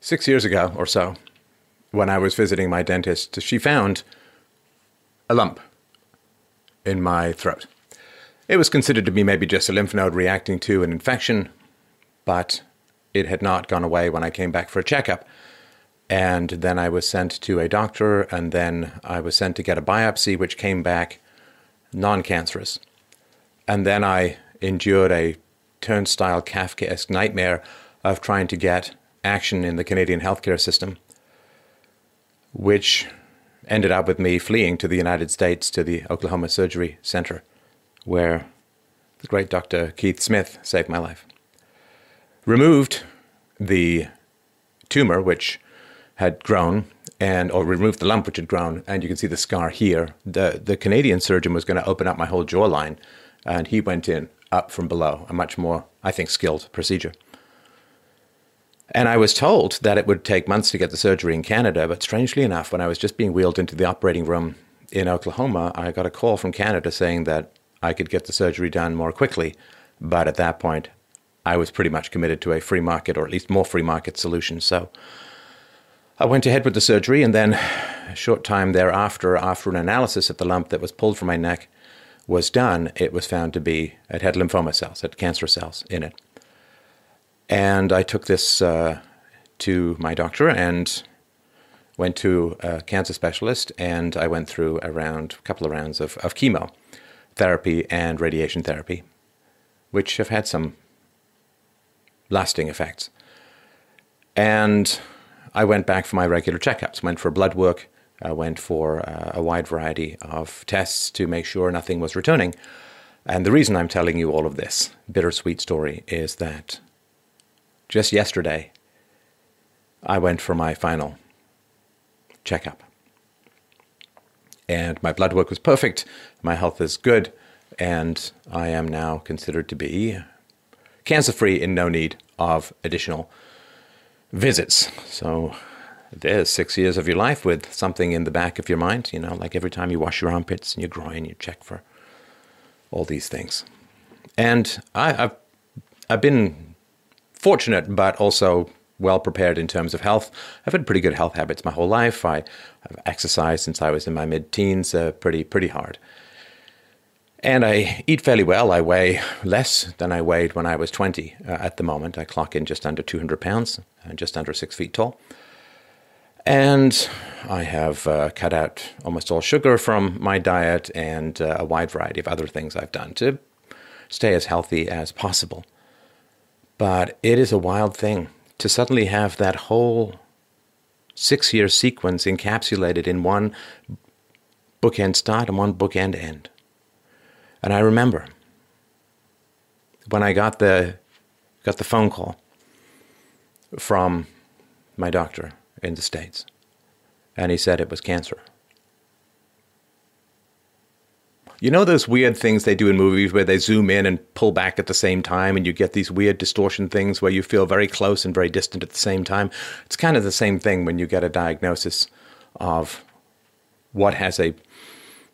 Six years ago or so, when I was visiting my dentist, she found a lump in my throat. It was considered to be maybe just a lymph node reacting to an infection, but it had not gone away when I came back for a checkup. And then I was sent to a doctor, and then I was sent to get a biopsy, which came back non cancerous. And then I endured a turnstile Kafkaesque nightmare of trying to get action in the Canadian healthcare system, which ended up with me fleeing to the United States to the Oklahoma Surgery Center, where the great Dr. Keith Smith saved my life. Removed the tumor, which had grown, and or removed the lump which had grown, and you can see the scar here. The the Canadian surgeon was going to open up my whole jawline, and he went in up from below, a much more, I think, skilled procedure. And I was told that it would take months to get the surgery in Canada, but strangely enough, when I was just being wheeled into the operating room in Oklahoma, I got a call from Canada saying that I could get the surgery done more quickly. But at that point, I was pretty much committed to a free market, or at least more free market solution. So I went ahead with the surgery, and then a short time thereafter, after an analysis of the lump that was pulled from my neck was done, it was found to be, it had lymphoma cells, it had cancer cells in it. And I took this uh, to my doctor and went to a cancer specialist, and I went through around a couple of rounds of, of chemo therapy and radiation therapy, which have had some lasting effects. And I went back for my regular checkups, went for blood work, I went for uh, a wide variety of tests to make sure nothing was returning. And the reason I'm telling you all of this bittersweet story is that just yesterday, I went for my final checkup. And my blood work was perfect, my health is good, and I am now considered to be cancer free in no need of additional visits. So there's six years of your life with something in the back of your mind, you know, like every time you wash your armpits and your groin, you check for all these things. And I, have I've been fortunate, but also well prepared in terms of health. I've had pretty good health habits my whole life. I, have exercised since I was in my mid teens, uh, pretty pretty hard. And I eat fairly well. I weigh less than I weighed when I was 20 uh, at the moment. I clock in just under 200 pounds, uh, just under six feet tall. And I have uh, cut out almost all sugar from my diet and uh, a wide variety of other things I've done to stay as healthy as possible. But it is a wild thing to suddenly have that whole six year sequence encapsulated in one bookend start and one bookend end. And I remember when I got the got the phone call from my doctor in the States, and he said it was cancer. You know those weird things they do in movies where they zoom in and pull back at the same time, and you get these weird distortion things where you feel very close and very distant at the same time? It's kind of the same thing when you get a diagnosis of what has a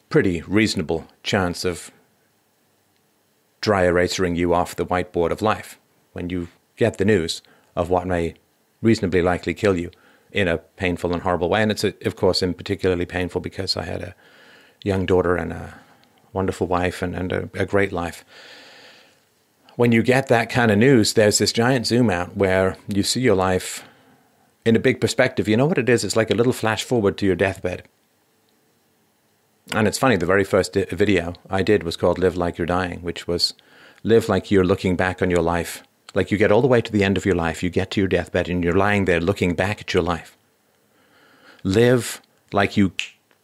pretty reasonable chance of dry erasing you off the whiteboard of life. When you get the news of what may reasonably likely kill you in a painful and horrible way. And it's, of course, in particularly painful because I had a young daughter and a wonderful wife and, and a, a great life. When you get that kind of news, there's this giant zoom out where you see your life in a big perspective. You know what it is? It's like a little flash forward to your deathbed. And it's funny, the very first video I did was called Live Like You're Dying, which was live like you're looking back on your life. Like you get all the way to the end of your life, you get to your deathbed, and you're lying there looking back at your life. Live like you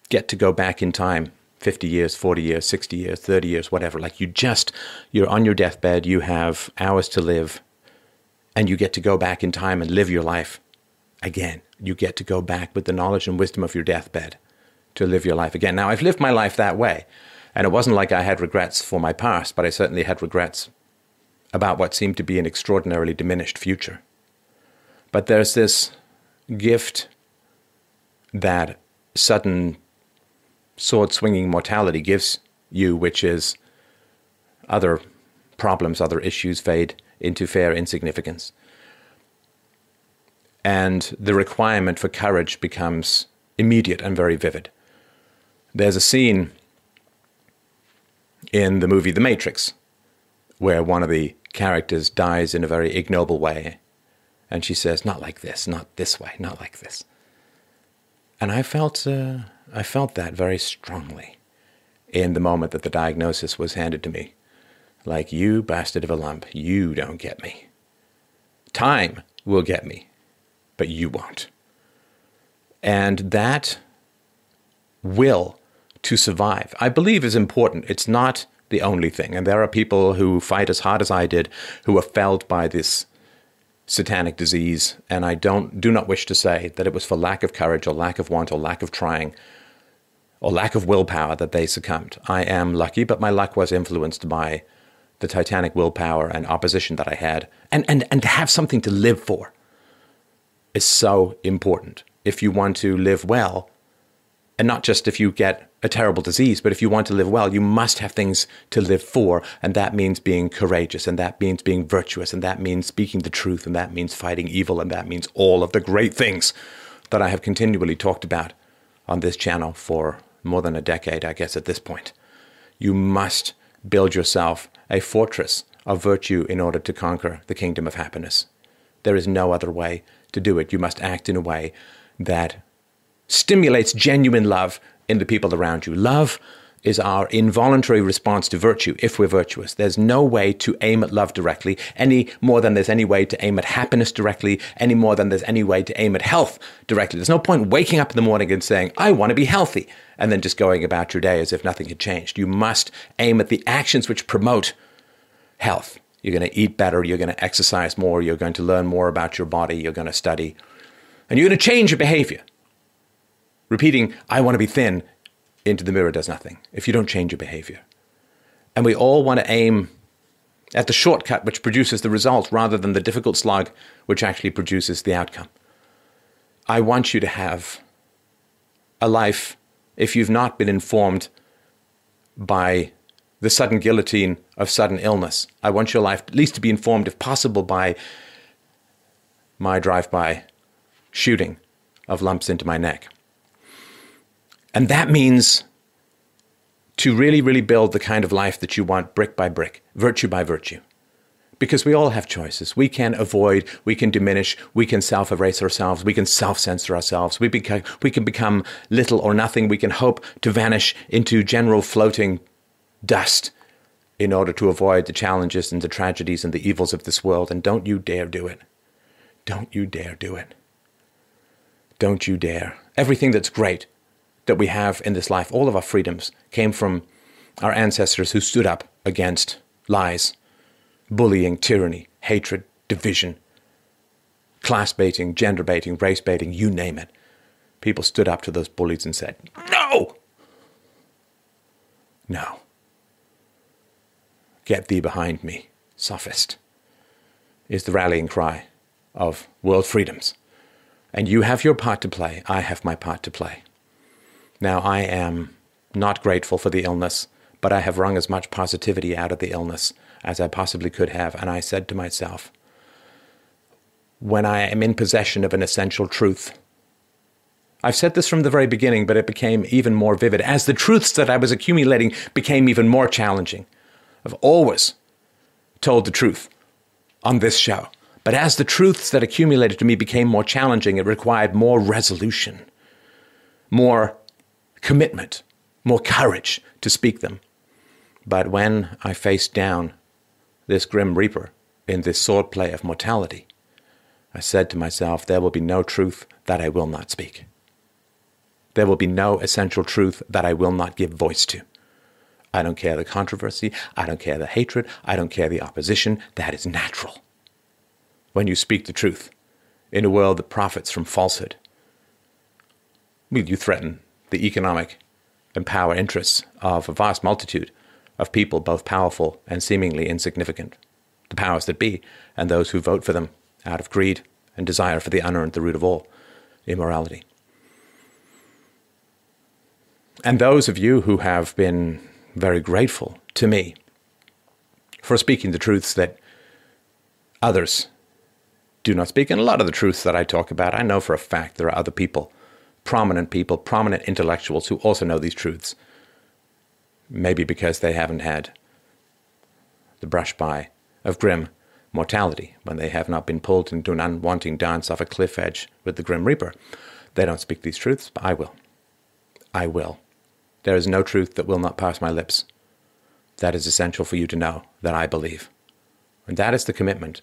get to go back in time 50 years, 40 years, 60 years, 30 years, whatever. Like you just, you're on your deathbed, you have hours to live, and you get to go back in time and live your life again. You get to go back with the knowledge and wisdom of your deathbed to live your life again. Now, I've lived my life that way, and it wasn't like I had regrets for my past, but I certainly had regrets about what seemed to be an extraordinarily diminished future. But there's this gift that sudden sword swinging mortality gives you, which is other problems, other issues fade into fair insignificance. and the requirement for courage becomes immediate and very vivid. There's a scene in the movie The Matrix where one of the characters dies in a very ignoble way. And she says, Not like this, not this way, not like this. And I felt, uh, I felt that very strongly in the moment that the diagnosis was handed to me. Like, you bastard of a lump, you don't get me. Time will get me, but you won't. And that will to survive, I believe, is important. It's not the only thing. And there are people who fight as hard as I did who are felled by this satanic disease. And I don't do not wish to say that it was for lack of courage or lack of want or lack of trying or lack of willpower that they succumbed. I am lucky, but my luck was influenced by the titanic willpower and opposition that I had. And, and, and to have something to live for is so important. If you want to live well, and not just if you get a terrible disease, but if you want to live well, you must have things to live for. And that means being courageous, and that means being virtuous, and that means speaking the truth, and that means fighting evil, and that means all of the great things that I have continually talked about on this channel for more than a decade, I guess, at this point. You must build yourself a fortress of virtue in order to conquer the kingdom of happiness. There is no other way to do it. You must act in a way that stimulates genuine love in the people around you. Love is our involuntary response to virtue if we're virtuous. There's no way to aim at love directly any more than there's any way to aim at happiness directly, any more than there's any way to aim at health directly. There's no point waking up in the morning and saying, I want to be healthy, and then just going about your day as if nothing had changed. You must aim at the actions which promote health. You're going to eat better, you're going to exercise more, you're going to learn more about your body, you're going to study, and you're going to change your behavior. Repeating, I want to be thin into the mirror does nothing if you don't change your behavior. And we all want to aim at the shortcut which produces the result rather than the difficult slog which actually produces the outcome. I want you to have a life, if you've not been informed by the sudden guillotine of sudden illness, I want your life at least to be informed, if possible, by my drive by shooting of lumps into my neck. And that means to really, really build the kind of life that you want brick by brick, virtue by virtue. Because we all have choices. We can avoid, we can diminish, we can self erase ourselves, we can self censor ourselves, we, beca- we can become little or nothing, we can hope to vanish into general floating dust in order to avoid the challenges and the tragedies and the evils of this world. And don't you dare do it. Don't you dare do it. Don't you dare. Everything that's great that we have in this life, all of our freedoms, came from our ancestors who stood up against lies, bullying, tyranny, hatred, division, class baiting, gender baiting, race baiting, you name it. People stood up to those bullies and said, No! No. Get thee behind me, sophist, is the rallying cry of world freedoms. And you have your part to play, I have my part to play. Now, I am not grateful for the illness, but I have wrung as much positivity out of the illness as I possibly could have. And I said to myself, when I am in possession of an essential truth, I've said this from the very beginning, but it became even more vivid as the truths that I was accumulating became even more challenging. I've always told the truth on this show. But as the truths that accumulated to me became more challenging, it required more resolution, more commitment, more courage to speak them. But when I faced down this grim reaper in this swordplay of mortality, I said to myself, there will be no truth that I will not speak. There will be no essential truth that I will not give voice to. I don't care the controversy. I don't care the hatred. I don't care the opposition. That is natural. When you speak the truth in a world that profits from falsehood, will you threaten the economic and power interests of a vast multitude of people, both powerful and seemingly insignificant, the powers that be, and those who vote for them out of greed and desire for the unearned, the root of all immorality. And those of you who have been very grateful to me for speaking the truths that others do not speak. And a lot of the truths that I talk about, I know for a fact there are other people, prominent people, prominent intellectuals who also know these truths. Maybe because they haven't had the brush by of grim mortality when they have not been pulled into an unwanting dance off a cliff edge with the Grim Reaper. They don't speak these truths, but I will. I will. There is no truth that will not pass my lips. That is essential for you to know that I believe. And that is the commitment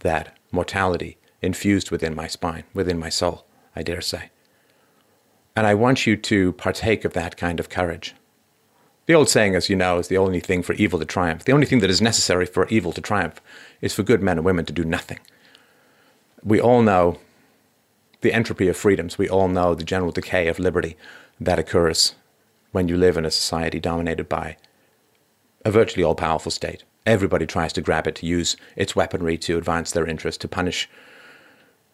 that mortality infused within my spine, within my soul, I dare say. And I want you to partake of that kind of courage. The old saying, as you know, is the only thing for evil to triumph. The only thing that is necessary for evil to triumph is for good men and women to do nothing. We all know the entropy of freedoms. We all know the general decay of liberty that occurs when you live in a society dominated by a virtually all powerful state. Everybody tries to grab it to use its weaponry to advance their interests, to punish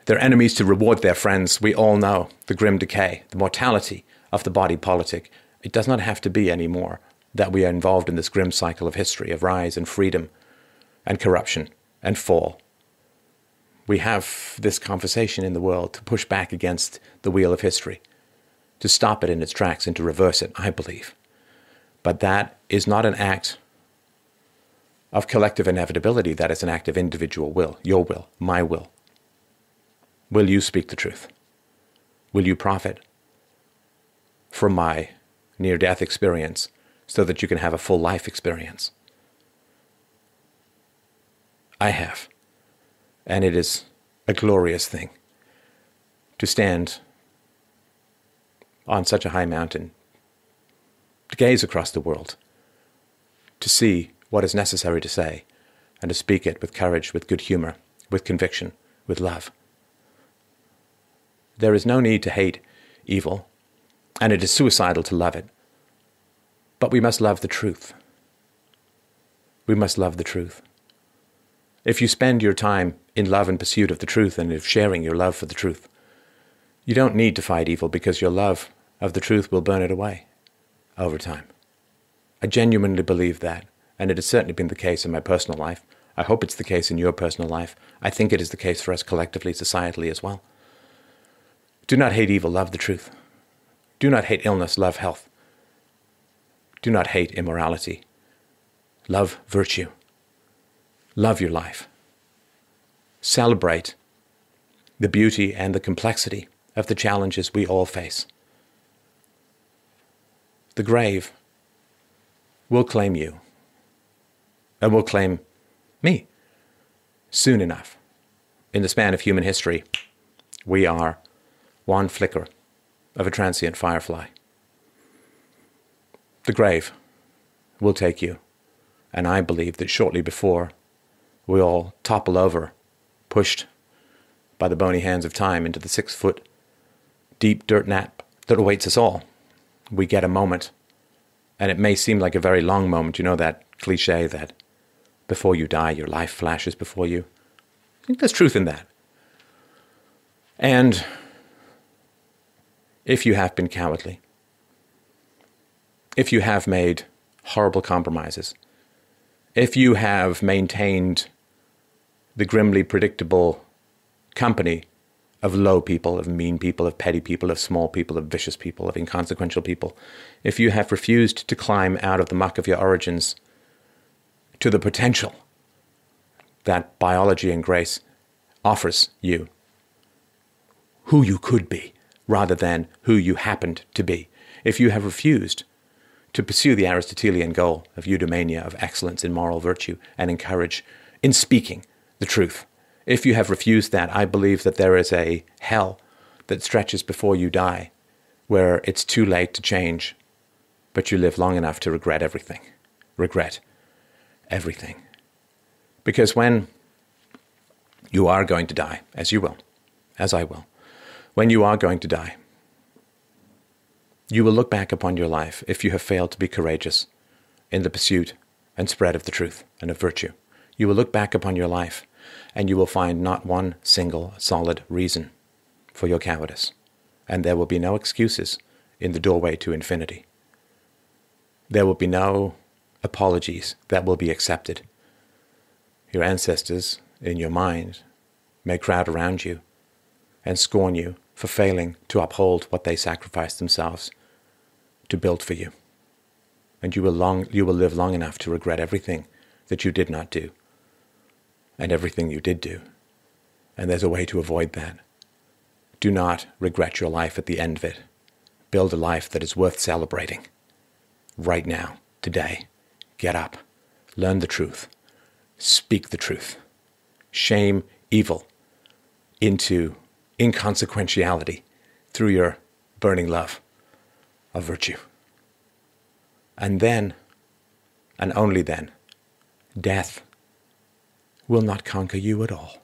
their enemies, to reward their friends. We all know the grim decay, the mortality of the body politic. It does not have to be anymore that we are involved in this grim cycle of history, of rise and freedom and corruption and fall. We have this conversation in the world to push back against the wheel of history, to stop it in its tracks and to reverse it, I believe. But that is not an act of collective inevitability, that is an act of individual will, your will, my will. Will you speak the truth? Will you profit from my near death experience so that you can have a full life experience? I have. And it is a glorious thing to stand on such a high mountain, to gaze across the world, to see what is necessary to say, and to speak it with courage, with good humor, with conviction, with love. There is no need to hate evil, and it is suicidal to love it. But we must love the truth. We must love the truth. If you spend your time in love and pursuit of the truth and of sharing your love for the truth, you don't need to fight evil because your love of the truth will burn it away over time. I genuinely believe that, and it has certainly been the case in my personal life. I hope it's the case in your personal life. I think it is the case for us collectively, societally as well. Do not hate evil, love the truth. Do not hate illness, love health. Do not hate immorality, love virtue. Love your life. Celebrate the beauty and the complexity of the challenges we all face. The grave will claim you and will claim me soon enough. In the span of human history, we are one flicker of a transient firefly. The grave will take you, and I believe that shortly before we all topple over, pushed by the bony hands of time into the six foot deep dirt nap that awaits us all. We get a moment, and it may seem like a very long moment. You know that cliche that before you die, your life flashes before you? I think there's truth in that. And if you have been cowardly, if you have made horrible compromises, if you have maintained the grimly predictable company of low people, of mean people, of petty people, of small people, of vicious people, of inconsequential people, if you have refused to climb out of the muck of your origins to the potential that biology and grace offers you, who you could be, rather than who you happened to be, if you have refused to pursue the Aristotelian goal of eudaimonia, of excellence in moral virtue, and encourage in speaking the truth. If you have refused that, I believe that there is a hell that stretches before you die, where it's too late to change, but you live long enough to regret everything. Regret everything. Because when you are going to die, as you will, as I will, when you are going to die, you will look back upon your life if you have failed to be courageous in the pursuit and spread of the truth and of virtue. You will look back upon your life and you will find not one single solid reason for your cowardice. And there will be no excuses in the doorway to infinity. There will be no apologies that will be accepted. Your ancestors, in your mind, may crowd around you and scorn you for failing to uphold what they sacrificed themselves to build for you. And you will, long, you will live long enough to regret everything that you did not do and everything you did do. And there's a way to avoid that. Do not regret your life at the end of it. Build a life that is worth celebrating. Right now, today. Get up. Learn the truth. Speak the truth. Shame evil into inconsequentiality through your burning love of virtue. And then, and only then, death will not conquer you at all.